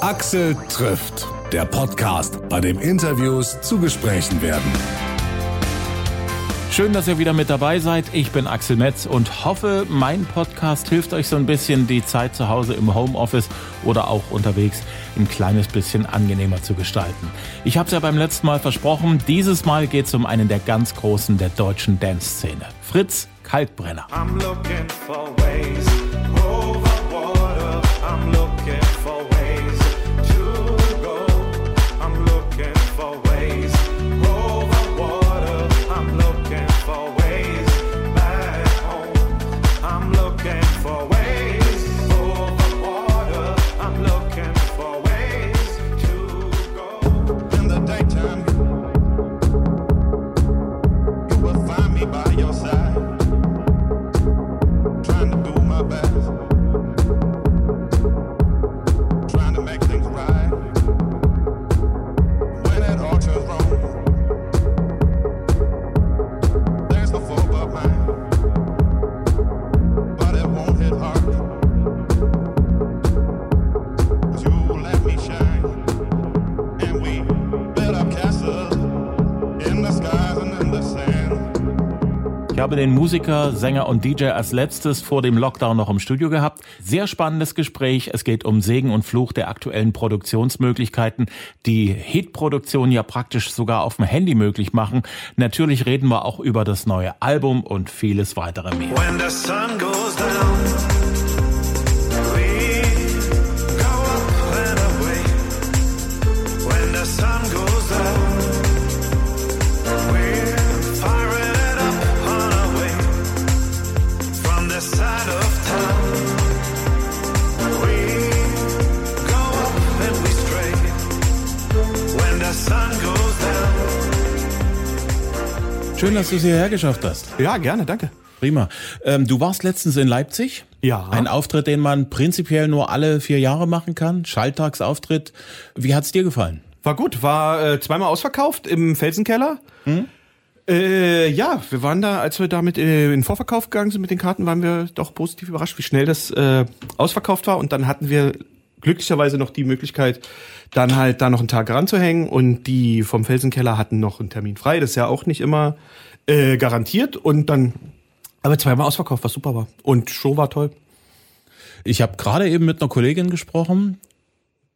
Axel trifft, der Podcast, bei dem Interviews zu Gesprächen werden. Schön, dass ihr wieder mit dabei seid. Ich bin Axel Metz und hoffe, mein Podcast hilft euch so ein bisschen, die Zeit zu Hause im Homeoffice oder auch unterwegs ein kleines bisschen angenehmer zu gestalten. Ich habe es ja beim letzten Mal versprochen, dieses Mal geht es um einen der ganz Großen der deutschen Dance-Szene. Fritz Kalkbrenner. for forward. Habe den Musiker, Sänger und DJ als letztes vor dem Lockdown noch im Studio gehabt. Sehr spannendes Gespräch. Es geht um Segen und Fluch der aktuellen Produktionsmöglichkeiten, die Hitproduktion ja praktisch sogar auf dem Handy möglich machen. Natürlich reden wir auch über das neue Album und vieles weitere mehr. Schön, dass du es hierher geschafft hast. Ja, gerne, danke. Prima. Ähm, du warst letztens in Leipzig. Ja. Ein Auftritt, den man prinzipiell nur alle vier Jahre machen kann. Schalltagsauftritt. Wie hat's dir gefallen? War gut. War äh, zweimal ausverkauft im Felsenkeller. Hm? Äh, ja, wir waren da, als wir damit äh, in den Vorverkauf gegangen sind mit den Karten, waren wir doch positiv überrascht, wie schnell das äh, ausverkauft war. Und dann hatten wir glücklicherweise noch die Möglichkeit, dann halt da noch einen Tag ranzuhängen und die vom Felsenkeller hatten noch einen Termin frei. Das ist ja auch nicht immer äh, garantiert und dann aber zweimal ausverkauft, was super war. Und Show war toll. Ich habe gerade eben mit einer Kollegin gesprochen.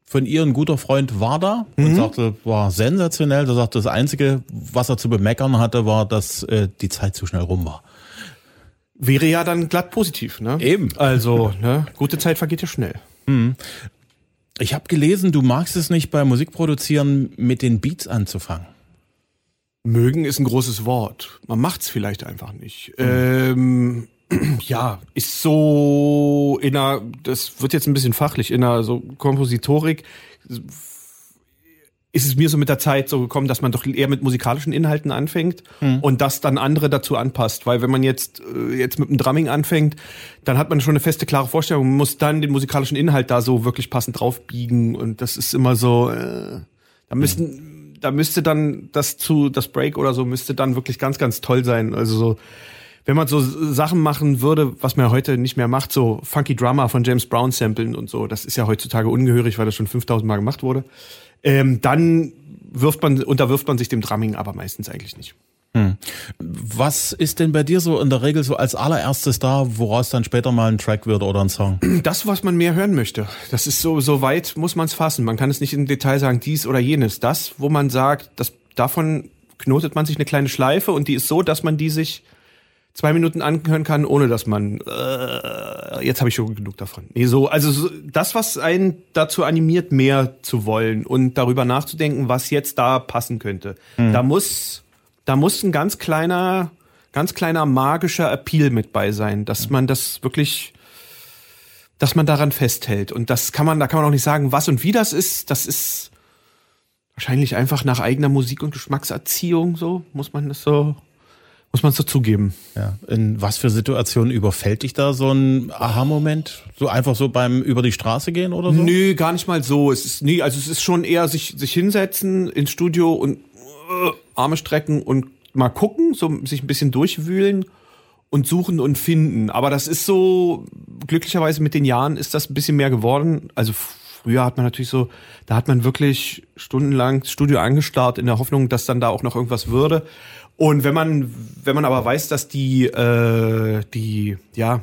Von ihr ein guter Freund war da und mhm. sagte, war sensationell. Er sagte, das Einzige, was er zu bemeckern hatte, war, dass äh, die Zeit zu schnell rum war. Wäre ja dann glatt positiv, ne? Eben. Also, ne, gute Zeit vergeht ja schnell. Mhm. Ich habe gelesen, du magst es nicht bei Musikproduzieren mit den Beats anzufangen. Mögen ist ein großes Wort. Man macht's vielleicht einfach nicht. Mhm. Ähm, ja, ist so in einer, das wird jetzt ein bisschen fachlich, in einer so Kompositorik ist es mir so mit der Zeit so gekommen, dass man doch eher mit musikalischen Inhalten anfängt hm. und das dann andere dazu anpasst. Weil wenn man jetzt, äh, jetzt mit dem Drumming anfängt, dann hat man schon eine feste, klare Vorstellung, man muss dann den musikalischen Inhalt da so wirklich passend draufbiegen und das ist immer so, äh, da müssten, hm. da müsste dann das zu, das Break oder so müsste dann wirklich ganz, ganz toll sein. Also so, wenn man so Sachen machen würde, was man heute nicht mehr macht, so Funky Drummer von James Brown samplen und so, das ist ja heutzutage ungehörig, weil das schon 5000 Mal gemacht wurde ähm, dann wirft man, unterwirft man sich dem Drumming aber meistens eigentlich nicht. Hm. Was ist denn bei dir so in der Regel so als allererstes da, woraus dann später mal ein Track wird oder ein Song? Das, was man mehr hören möchte. Das ist so, so weit muss man es fassen. Man kann es nicht im Detail sagen, dies oder jenes. Das, wo man sagt, das, davon knotet man sich eine kleine Schleife und die ist so, dass man die sich zwei Minuten anhören kann, ohne dass man äh, jetzt habe ich schon genug davon. Nee, so, also so, das, was einen dazu animiert, mehr zu wollen und darüber nachzudenken, was jetzt da passen könnte. Mhm. Da muss, da muss ein ganz kleiner, ganz kleiner magischer Appeal mit bei sein, dass man das wirklich dass man daran festhält. Und das kann man, da kann man auch nicht sagen, was und wie das ist. Das ist wahrscheinlich einfach nach eigener Musik- und Geschmackserziehung so, muss man das so muss man es so zugeben. Ja. In was für Situationen überfällt dich da so ein Aha-Moment? So einfach so beim über die Straße gehen oder so? Nö, gar nicht mal so. Es ist nee, also es ist schon eher sich sich hinsetzen ins Studio und äh, Arme strecken und mal gucken, so sich ein bisschen durchwühlen und suchen und finden. Aber das ist so glücklicherweise mit den Jahren ist das ein bisschen mehr geworden. Also früher hat man natürlich so, da hat man wirklich stundenlang das Studio angestarrt in der Hoffnung, dass dann da auch noch irgendwas würde. Und wenn man, wenn man aber weiß, dass die, äh, die, ja,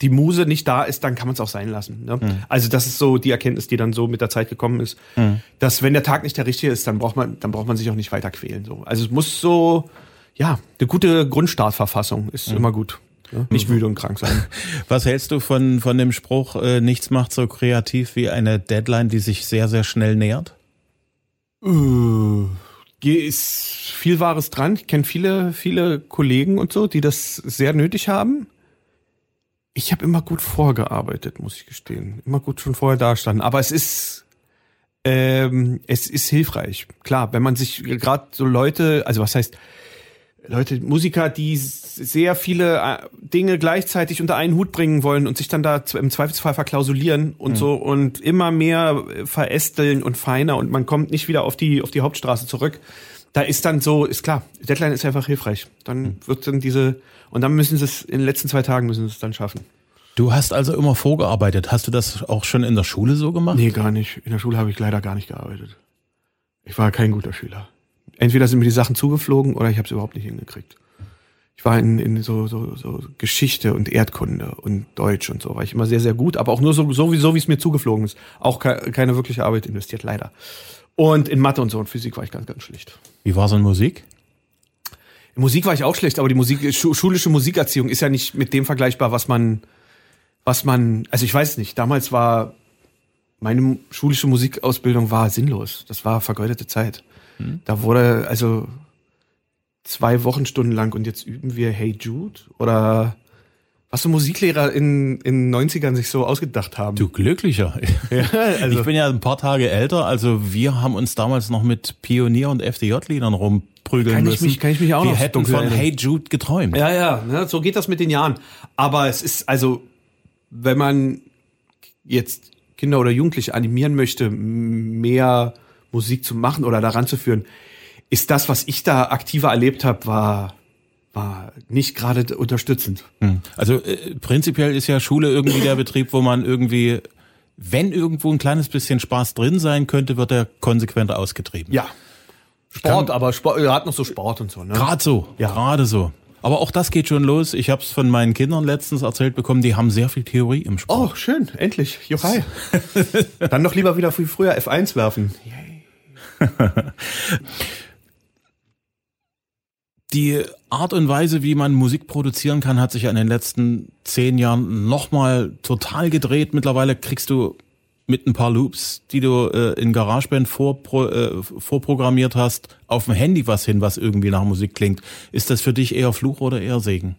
die Muse nicht da ist, dann kann man es auch sein lassen. Ne? Mhm. Also das ist so die Erkenntnis, die dann so mit der Zeit gekommen ist, mhm. dass wenn der Tag nicht der richtige ist, dann braucht man, dann braucht man sich auch nicht weiter quälen. So. Also es muss so, ja, eine gute Grundstartverfassung ist mhm. immer gut. Ja? Nicht müde und krank sein. Was hältst du von, von dem Spruch, äh, nichts macht so kreativ wie eine Deadline, die sich sehr, sehr schnell nähert? Uh, ist viel Wahres dran. Ich kenne viele, viele Kollegen und so, die das sehr nötig haben. Ich habe immer gut vorgearbeitet, muss ich gestehen. Immer gut schon vorher dastanden. Aber es ist, ähm, es ist hilfreich. Klar, wenn man sich gerade so Leute, also was heißt, Leute, Musiker, die sehr viele äh, Dinge gleichzeitig unter einen Hut bringen wollen und sich dann da im Zweifelsfall verklausulieren und mhm. so und immer mehr äh, verästeln und feiner und man kommt nicht wieder auf die, auf die Hauptstraße zurück. Da ist dann so, ist klar, Deadline ist einfach hilfreich. Dann mhm. wird dann diese, und dann müssen sie es in den letzten zwei Tagen müssen sie es dann schaffen. Du hast also immer vorgearbeitet. Hast du das auch schon in der Schule so gemacht? Nee, gar nicht. In der Schule habe ich leider gar nicht gearbeitet. Ich war kein guter Schüler entweder sind mir die Sachen zugeflogen oder ich habe es überhaupt nicht hingekriegt. Ich war in, in so, so, so Geschichte und Erdkunde und Deutsch und so, war ich immer sehr, sehr gut, aber auch nur so, so wie so es mir zugeflogen ist. Auch ke keine wirkliche Arbeit investiert, leider. Und in Mathe und so und Physik war ich ganz, ganz schlecht. Wie war so in Musik? In Musik war ich auch schlecht, aber die Musik, schulische Musikerziehung ist ja nicht mit dem vergleichbar, was man, was man, also ich weiß nicht, damals war meine schulische Musikausbildung war sinnlos. Das war vergeudete Zeit. Hm? Da wurde also zwei Wochenstunden lang und jetzt üben wir Hey Jude oder was so Musiklehrer in in 90ern sich so ausgedacht haben. Du glücklicher. Ja, also ich bin ja ein paar Tage älter, also wir haben uns damals noch mit Pionier und FDJ-Liedern rumprügeln kann müssen. Ich mich, kann ich mich auch wir noch hätten von Hey Jude geträumt. Ja, ja, ne, so geht das mit den Jahren. Aber es ist also, wenn man jetzt Kinder oder Jugendliche animieren möchte, mehr Musik zu machen oder daran zu führen, ist das, was ich da aktiver erlebt habe, war war nicht gerade unterstützend. Hm. Also äh, prinzipiell ist ja Schule irgendwie der Betrieb, wo man irgendwie, wenn irgendwo ein kleines bisschen Spaß drin sein könnte, wird er konsequent ausgetrieben. Ja. Sport, aber Sport, er hat noch so Sport und so. Ne? Gerade so, ja. gerade so. Aber auch das geht schon los. Ich habe es von meinen Kindern letztens erzählt bekommen, die haben sehr viel Theorie im Sport. Oh, schön, endlich. Juchai. Dann noch lieber wieder viel früher F1 werfen. Yay. Die Art und Weise, wie man Musik produzieren kann, hat sich ja in den letzten zehn Jahren nochmal total gedreht. Mittlerweile kriegst du mit ein paar Loops, die du äh, in GarageBand vorpro, äh, vorprogrammiert hast, auf dem Handy was hin, was irgendwie nach Musik klingt. Ist das für dich eher Fluch oder eher Segen?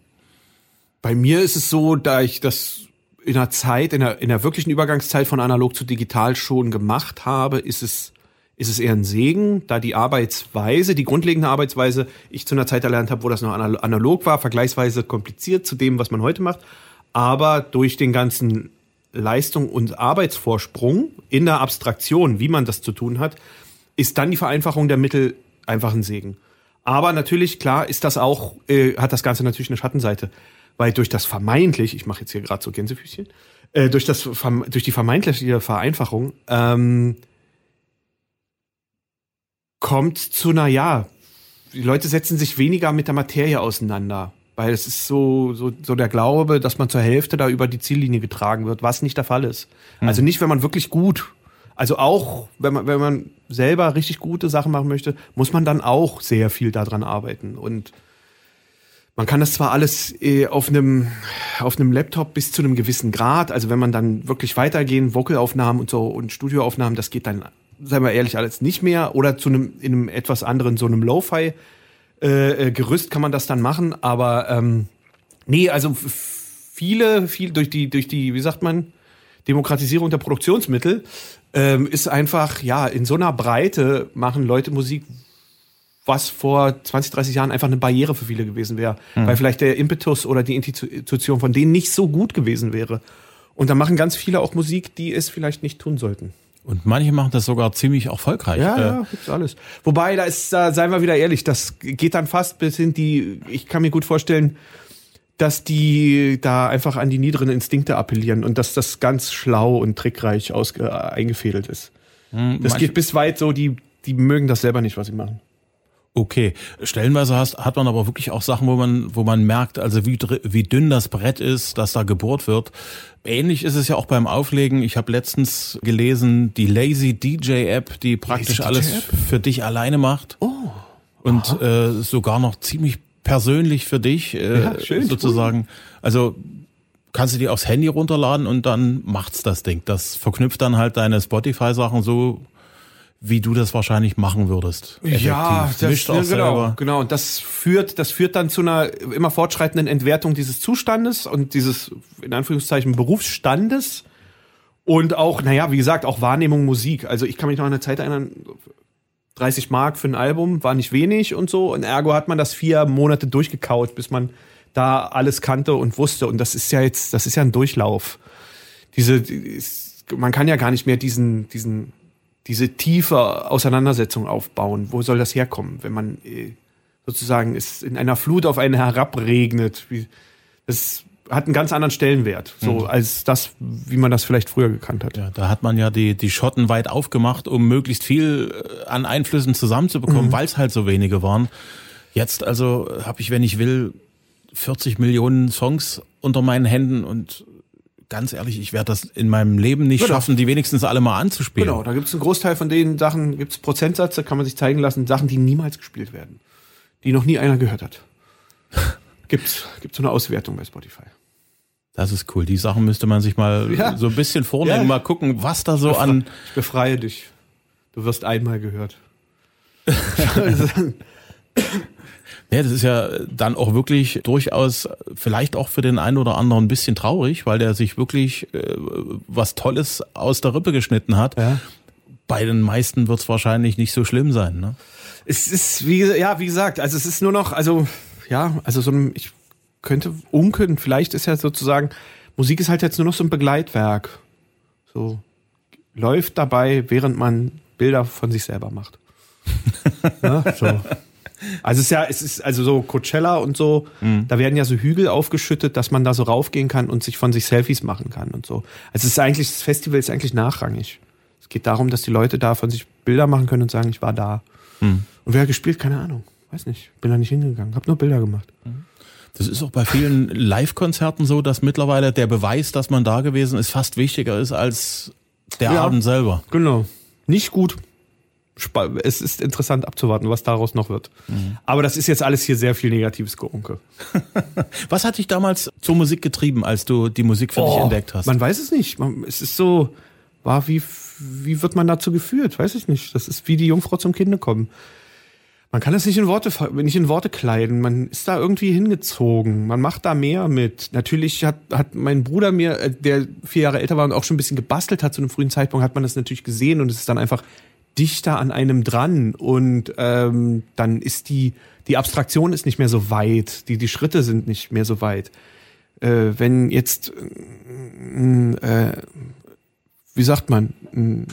Bei mir ist es so, da ich das in der Zeit, in der, in der wirklichen Übergangszeit von analog zu digital schon gemacht habe, ist es ist es eher ein Segen, da die Arbeitsweise, die grundlegende Arbeitsweise, ich zu einer Zeit erlernt habe, wo das noch analog war, vergleichsweise kompliziert zu dem, was man heute macht. Aber durch den ganzen Leistung und Arbeitsvorsprung in der Abstraktion, wie man das zu tun hat, ist dann die Vereinfachung der Mittel einfach ein Segen. Aber natürlich, klar, ist das auch, äh, hat das Ganze natürlich eine Schattenseite. Weil durch das vermeintlich, ich mache jetzt hier gerade so Gänsefüßchen, äh, durch, das, durch die vermeintliche Vereinfachung ähm, kommt zu einer, ja, die Leute setzen sich weniger mit der Materie auseinander. Weil es ist so, so, so der Glaube, dass man zur Hälfte da über die Ziellinie getragen wird, was nicht der Fall ist. Mhm. Also nicht, wenn man wirklich gut, also auch, wenn man, wenn man selber richtig gute Sachen machen möchte, muss man dann auch sehr viel daran arbeiten. Und man kann das zwar alles äh, auf einem auf einem Laptop bis zu einem gewissen Grad, also wenn man dann wirklich weitergehen, Vocalaufnahmen und so und Studioaufnahmen, das geht dann seien wir ehrlich, alles nicht mehr. Oder zu einem, in einem etwas anderen, so einem Lo-Fi äh, äh, kann man das dann machen. Aber ähm, nee, also viele, viel durch die, durch die, wie sagt man, Demokratisierung der Produktionsmittel ähm, ist einfach, ja, in so einer Breite machen Leute Musik, was vor 20, 30 Jahren einfach eine Barriere für viele gewesen wäre. Mhm. Weil vielleicht der Impetus oder die Institution von denen nicht so gut gewesen wäre. Und da machen ganz viele auch Musik, die es vielleicht nicht tun sollten. Und manche machen das sogar ziemlich erfolgreich. Ja, äh, ja, gibt's alles. Wobei, da ist, da seien wir wieder ehrlich, das geht dann fast bis hin die, ich kann mir gut vorstellen, dass die da einfach an die niederen Instinkte appellieren und dass das ganz schlau und trickreich ausge eingefädelt ist. Hm, das geht bis weit so, die, die mögen das selber nicht, was sie machen. Okay, stellenweise hast, hat man aber wirklich auch Sachen, wo man, wo man merkt, also wie, wie dünn das Brett ist, dass da gebohrt wird. Ähnlich ist es ja auch beim Auflegen. Ich habe letztens gelesen, die Lazy DJ App, die praktisch alles für dich alleine macht. Oh. Und äh, sogar noch ziemlich persönlich für dich äh, ja, schön, sozusagen. Also kannst du die aufs Handy runterladen und dann macht's das Ding. Das verknüpft dann halt deine Spotify-Sachen so wie du das wahrscheinlich machen würdest. Effektiv. Ja, das, ja, genau, genau. Und das führt, das führt dann zu einer immer fortschreitenden Entwertung dieses Zustandes und dieses, in Anführungszeichen, Berufsstandes. Und auch, naja, wie gesagt, auch Wahrnehmung Musik. Also ich kann mich noch an eine Zeit erinnern, 30 Mark für ein Album war nicht wenig und so. Und ergo hat man das vier Monate durchgekaut, bis man da alles kannte und wusste. Und das ist ja jetzt, das ist ja ein Durchlauf. Diese, man kann ja gar nicht mehr diesen, diesen diese tiefe Auseinandersetzung aufbauen. Wo soll das herkommen, wenn man äh, sozusagen es in einer Flut auf einen herabregnet? Das hat einen ganz anderen Stellenwert, so mhm. als das, wie man das vielleicht früher gekannt hat. Ja, da hat man ja die, die Schotten weit aufgemacht, um möglichst viel äh, an Einflüssen zusammenzubekommen, mhm. weil es halt so wenige waren. Jetzt also habe ich, wenn ich will, 40 Millionen Songs unter meinen Händen und ganz ehrlich, ich werde das in meinem Leben nicht genau. schaffen, die wenigstens alle mal anzuspielen. Genau, da gibt es einen Großteil von den Sachen, gibt es Prozentsätze, kann man sich zeigen lassen, Sachen, die niemals gespielt werden, die noch nie einer gehört hat. gibt's gibt so eine Auswertung bei Spotify. Das ist cool. Die Sachen müsste man sich mal ja. so ein bisschen vornehmen, ja. mal gucken, was da so an. Ich befreie dich. Du wirst einmal gehört. Ja, das ist ja dann auch wirklich durchaus vielleicht auch für den einen oder anderen ein bisschen traurig, weil der sich wirklich äh, was Tolles aus der Rippe geschnitten hat. Ja. Bei den meisten wird es wahrscheinlich nicht so schlimm sein. Ne? Es ist, wie, ja, wie gesagt, also es ist nur noch, also ja, also so ein, ich könnte unken, vielleicht ist ja sozusagen, Musik ist halt jetzt nur noch so ein Begleitwerk. So läuft dabei, während man Bilder von sich selber macht. ja, so. Also es ist ja, es ist also so Coachella und so, mhm. da werden ja so Hügel aufgeschüttet, dass man da so raufgehen kann und sich von sich Selfies machen kann und so. Also es ist eigentlich, das Festival ist eigentlich nachrangig. Es geht darum, dass die Leute da von sich Bilder machen können und sagen, ich war da. Mhm. Und wer hat gespielt? Keine Ahnung. Weiß nicht. Bin da nicht hingegangen. Hab nur Bilder gemacht. Mhm. Das ist auch bei vielen Live-Konzerten so, dass mittlerweile der Beweis, dass man da gewesen ist, fast wichtiger ist als der ja, Abend selber. Genau. Nicht gut es ist interessant abzuwarten, was daraus noch wird. Mhm. Aber das ist jetzt alles hier sehr viel negatives Geunke. was hat dich damals zur Musik getrieben, als du die Musik für oh, dich entdeckt hast? Man weiß es nicht. Es ist so, war wie, wie wird man dazu geführt? Weiß ich nicht. Das ist wie die Jungfrau zum Kinde kommen. Man kann das nicht in Worte, nicht in Worte kleiden. Man ist da irgendwie hingezogen. Man macht da mehr mit. Natürlich hat, hat mein Bruder mir, äh, der vier Jahre älter war und auch schon ein bisschen gebastelt hat zu einem frühen Zeitpunkt, hat man das natürlich gesehen und es ist dann einfach dichter an einem dran und ähm, dann ist die, die Abstraktion ist nicht mehr so weit, die, die Schritte sind nicht mehr so weit. Äh, wenn jetzt, äh, wie sagt man, ein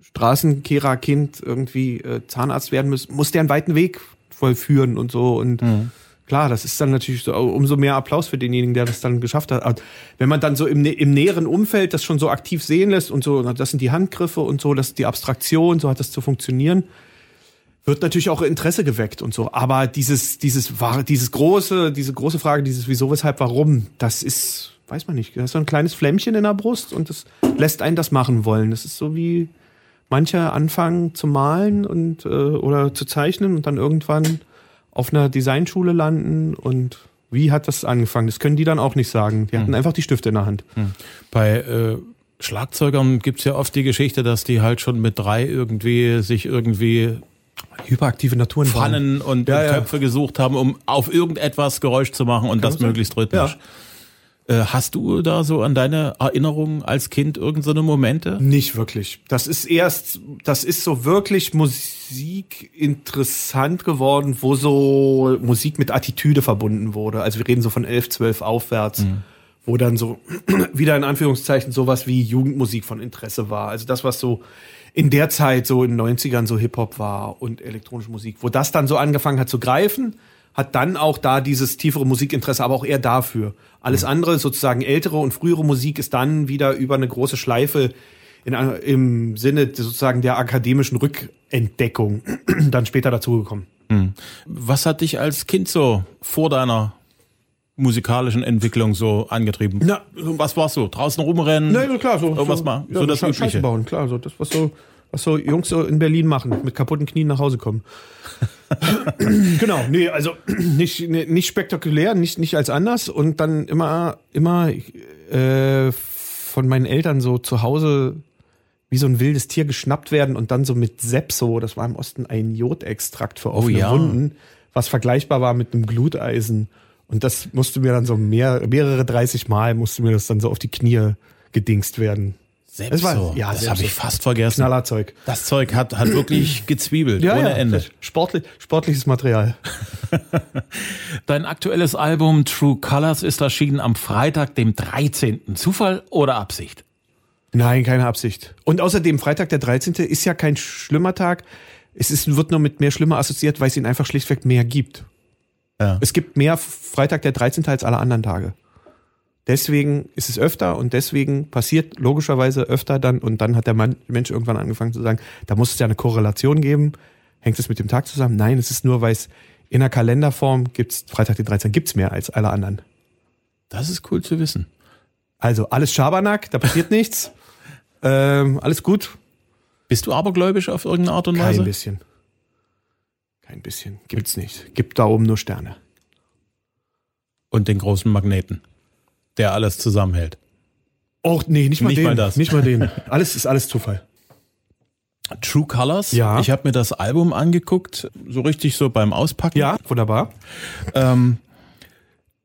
Straßenkehrerkind irgendwie äh, Zahnarzt werden muss, muss der einen weiten Weg vollführen und so und mhm. Klar, das ist dann natürlich so, umso mehr Applaus für denjenigen, der das dann geschafft hat. wenn man dann so im, im näheren Umfeld das schon so aktiv sehen lässt und so, das sind die Handgriffe und so, das ist die Abstraktion, so hat das zu funktionieren, wird natürlich auch Interesse geweckt und so. Aber dieses, dieses, dieses große, diese große Frage, dieses Wieso, Weshalb, Warum, das ist, weiß man nicht, das ist so ein kleines Flämmchen in der Brust und das lässt einen das machen wollen. Das ist so wie manche anfangen zu malen und äh, oder zu zeichnen und dann irgendwann auf einer Designschule landen und wie hat das angefangen? Das können die dann auch nicht sagen. Die hatten hm. einfach die Stifte in der Hand. Hm. Bei äh, Schlagzeugern gibt's ja oft die Geschichte, dass die halt schon mit drei irgendwie sich irgendwie hyperaktive Naturen Pfannen und ja, Töpfe ja. gesucht haben, um auf irgendetwas Geräusch zu machen und Kann das möglichst rhythmisch. Ja. Äh, hast du da so an deine Erinnerungen als Kind irgendeine Momente? Nicht wirklich. Das ist erst, das ist so wirklich Musik interessant geworden, wo so Musik mit Attitüde verbunden wurde. Also wir reden so von 11, 12 aufwärts. Mhm. Wo dann so wieder in Anführungszeichen sowas wie Jugendmusik von Interesse war. Also das, was so in der Zeit so in den 90ern so Hip-Hop war und elektronische Musik, wo das dann so angefangen hat zu greifen hat dann auch da dieses tiefere Musikinteresse, aber auch eher dafür. Alles mhm. andere, sozusagen ältere und frühere Musik, ist dann wieder über eine große Schleife in, im Sinne sozusagen der akademischen Rückentdeckung dann später dazugekommen. Mhm. Was hat dich als Kind so vor deiner musikalischen Entwicklung so angetrieben? Na, was warst du? Draußen rumrennen? Na, klar, so, irgendwas so, mal, ja, so das Übliche. bauen, klar, so das was so was so Jungs so in Berlin machen, mit kaputten Knien nach Hause kommen. genau, nee, also nicht nicht spektakulär, nicht nicht als anders und dann immer immer äh, von meinen Eltern so zu Hause wie so ein wildes Tier geschnappt werden und dann so mit Sepso, das war im Osten ein Jodextrakt für offene oh, ja. Wunden, was vergleichbar war mit einem Gluteisen. Und das musste mir dann so mehr, mehrere 30 Mal musste mir das dann so auf die Knie gedingst werden. Selbst das war, so. Ja, das habe ich fast vergessen. Knallerzeug. Das Zeug hat, hat wirklich gezwiebelt, ja, ohne ja, Ende. Sportlich, sportliches Material. Dein aktuelles Album True Colors ist erschienen am Freitag, dem 13. Zufall oder Absicht? Nein, keine Absicht. Und außerdem, Freitag der 13. ist ja kein schlimmer Tag. Es ist, wird nur mit mehr schlimmer assoziiert, weil es ihn einfach schlichtweg mehr gibt. Ja. Es gibt mehr Freitag der 13. als alle anderen Tage. Deswegen ist es öfter und deswegen passiert logischerweise öfter dann und dann hat der Mann, Mensch irgendwann angefangen zu sagen, da muss es ja eine Korrelation geben. Hängt es mit dem Tag zusammen? Nein, es ist nur, weil es in der Kalenderform gibt's Freitag den 13. gibt's mehr als alle anderen. Das ist cool zu wissen. Also alles Schabernack, da passiert nichts. Ähm, alles gut. Bist du abergläubisch auf irgendeine Art und Weise? Kein bisschen. Kein bisschen. Gibt's nicht. Gibt da oben nur Sterne. Und den großen Magneten, der alles zusammenhält. Och, nee, nicht mal nicht den. Mal das. Nicht mal den. Alles ist alles Zufall. True Colors. Ja. Ich habe mir das Album angeguckt, so richtig so beim Auspacken. Ja, wunderbar. Ähm,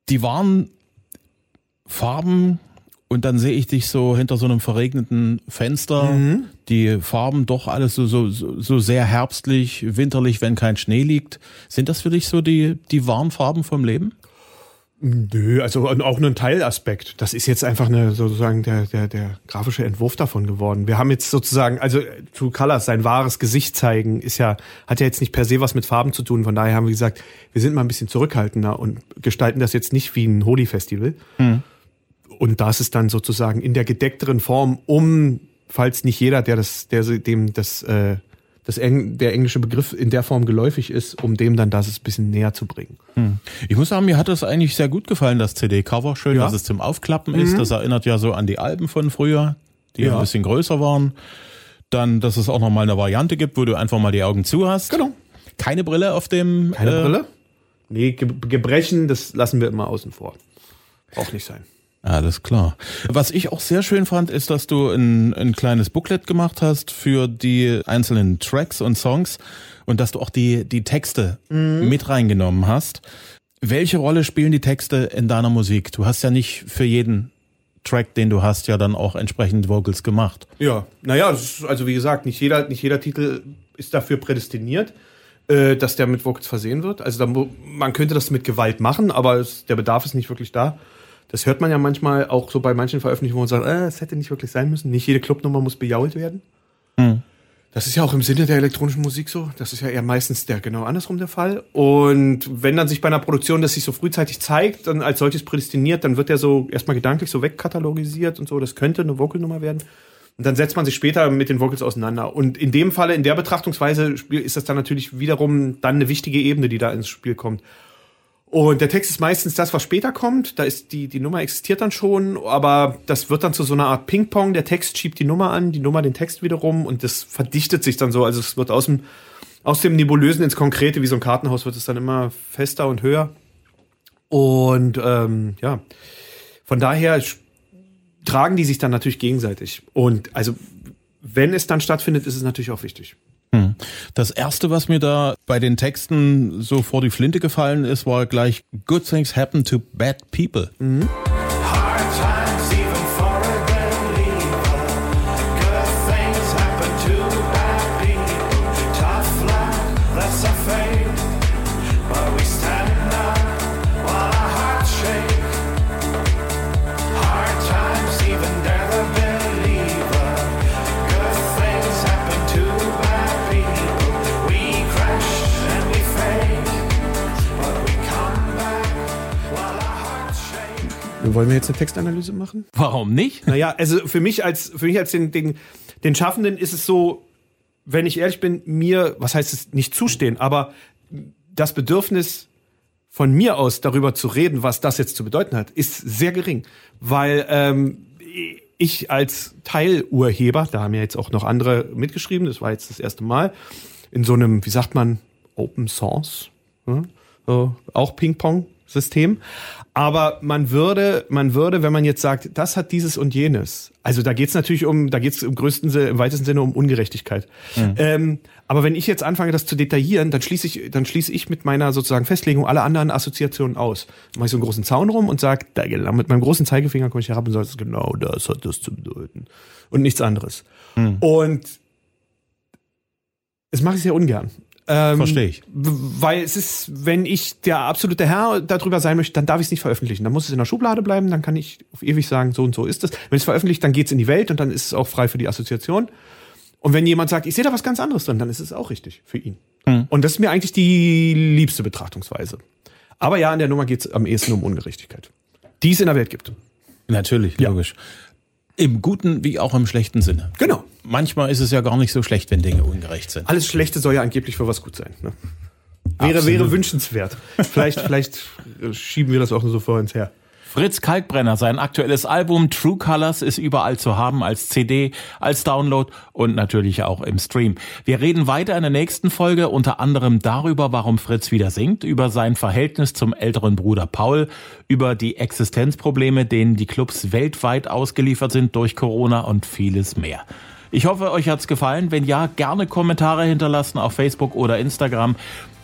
die waren Farben und dann sehe ich dich so hinter so einem verregneten Fenster, mhm. die Farben doch alles so, so, so sehr herbstlich, winterlich, wenn kein Schnee liegt. Sind das für dich so die, die Warnfarben vom Leben? Nö, also auch nur ein Teilaspekt. Das ist jetzt einfach eine, sozusagen der, der, der grafische Entwurf davon geworden. Wir haben jetzt sozusagen, also True Colors, sein wahres Gesicht zeigen, ist ja, hat ja jetzt nicht per se was mit Farben zu tun. Von daher haben wir gesagt, wir sind mal ein bisschen zurückhaltender und gestalten das jetzt nicht wie ein Holy-Festival. Mhm und das ist dann sozusagen in der gedeckteren Form, um, falls nicht jeder, der das, der dem das, äh, das Eng, der englische Begriff in der Form geläufig ist, um dem dann das ein bisschen näher zu bringen. Hm. Ich muss sagen, mir hat das eigentlich sehr gut gefallen, das CD-Cover. Schön, ja. dass es zum Aufklappen mhm. ist. Das erinnert ja so an die Alben von früher, die ja. ein bisschen größer waren. Dann, dass es auch noch mal eine Variante gibt, wo du einfach mal die Augen zu hast. Genau. Keine Brille auf dem. Keine äh, Brille? Nee, Gebrechen, das lassen wir immer außen vor. Braucht nicht sein. Alles klar. Was ich auch sehr schön fand, ist, dass du ein, ein kleines Booklet gemacht hast für die einzelnen Tracks und Songs und dass du auch die, die Texte mhm. mit reingenommen hast. Welche Rolle spielen die Texte in deiner Musik? Du hast ja nicht für jeden Track, den du hast, ja dann auch entsprechend Vocals gemacht. Ja, naja, also wie gesagt, nicht jeder, nicht jeder Titel ist dafür prädestiniert, äh, dass der mit Vocals versehen wird. Also da, man könnte das mit Gewalt machen, aber es, der Bedarf ist nicht wirklich da. Das hört man ja manchmal auch so bei manchen Veröffentlichungen, wo man sagt, äh, es hätte nicht wirklich sein müssen. Nicht jede Clubnummer muss bejault werden. Mhm. Das ist ja auch im Sinne der elektronischen Musik so. Das ist ja eher meistens der genau andersrum der Fall. Und wenn dann sich bei einer Produktion das sich so frühzeitig zeigt, dann als solches prädestiniert, dann wird der so erstmal gedanklich so wegkatalogisiert und so. Das könnte eine Vocalnummer werden. Und dann setzt man sich später mit den Vocals auseinander. Und in dem Falle, in der Betrachtungsweise ist das dann natürlich wiederum dann eine wichtige Ebene, die da ins Spiel kommt. Und der Text ist meistens das, was später kommt. Da ist die, die Nummer existiert dann schon, aber das wird dann zu so einer Art Ping-Pong. Der Text schiebt die Nummer an, die Nummer den Text wiederum und das verdichtet sich dann so. Also es wird aus dem, aus dem Nebulösen ins Konkrete, wie so ein Kartenhaus, wird es dann immer fester und höher. Und ähm, ja, von daher tragen die sich dann natürlich gegenseitig. Und also, wenn es dann stattfindet, ist es natürlich auch wichtig. Das erste, was mir da bei den Texten so vor die Flinte gefallen ist, war gleich Good things happen to bad people. Mhm. Wollen wir jetzt eine Textanalyse machen? Warum nicht? Naja, also für mich als, für mich als den, den, den Schaffenden ist es so, wenn ich ehrlich bin, mir, was heißt es, nicht zustehen, aber das Bedürfnis von mir aus darüber zu reden, was das jetzt zu bedeuten hat, ist sehr gering, weil ähm, ich als Teilurheber, da haben ja jetzt auch noch andere mitgeschrieben, das war jetzt das erste Mal, in so einem, wie sagt man, Open Source, ja, so, auch Ping-Pong-System. Aber man würde, man würde, wenn man jetzt sagt, das hat dieses und jenes, also da geht's natürlich um, da geht's im größten Sinne, im weitesten Sinne um Ungerechtigkeit. Mhm. Ähm, aber wenn ich jetzt anfange, das zu detaillieren, dann schließe ich, dann schließe ich mit meiner sozusagen Festlegung alle anderen Assoziationen aus. Dann mache ich so einen großen Zaun rum und sage, genau, mit meinem großen Zeigefinger komme ich herab und sage, genau das hat das zu bedeuten. Und nichts anderes. Mhm. Und das mache ich sehr ungern. Ähm, Verstehe ich. Weil es ist, wenn ich der absolute Herr darüber sein möchte, dann darf ich es nicht veröffentlichen. Dann muss es in der Schublade bleiben, dann kann ich auf ewig sagen, so und so ist es. Wenn es veröffentlicht, dann geht es in die Welt und dann ist es auch frei für die Assoziation. Und wenn jemand sagt, ich sehe da was ganz anderes drin, dann ist es auch richtig für ihn. Mhm. Und das ist mir eigentlich die liebste Betrachtungsweise. Aber ja, in der Nummer geht es am ehesten um Ungerechtigkeit, die es in der Welt gibt. Natürlich, logisch. Ja. Im guten wie auch im schlechten Sinne. Genau. Manchmal ist es ja gar nicht so schlecht, wenn Dinge ungerecht sind. Alles Schlechte soll ja angeblich für was gut sein. Ne? Wäre, wäre wünschenswert. Vielleicht, vielleicht schieben wir das auch nur so vor uns her. Fritz Kalkbrenner, sein aktuelles Album True Colors ist überall zu haben als CD, als Download und natürlich auch im Stream. Wir reden weiter in der nächsten Folge unter anderem darüber, warum Fritz wieder singt, über sein Verhältnis zum älteren Bruder Paul, über die Existenzprobleme, denen die Clubs weltweit ausgeliefert sind durch Corona und vieles mehr. Ich hoffe, euch hat's gefallen. Wenn ja, gerne Kommentare hinterlassen auf Facebook oder Instagram.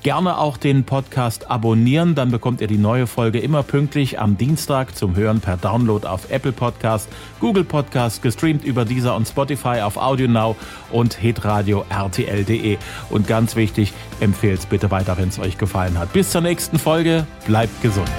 Gerne auch den Podcast abonnieren, dann bekommt ihr die neue Folge immer pünktlich am Dienstag zum Hören per Download auf Apple Podcast, Google Podcast, gestreamt über dieser und Spotify auf Audio Now und hitradio rtl.de. Und ganz wichtig, empfehlt es bitte weiter, wenn es euch gefallen hat. Bis zur nächsten Folge, bleibt gesund.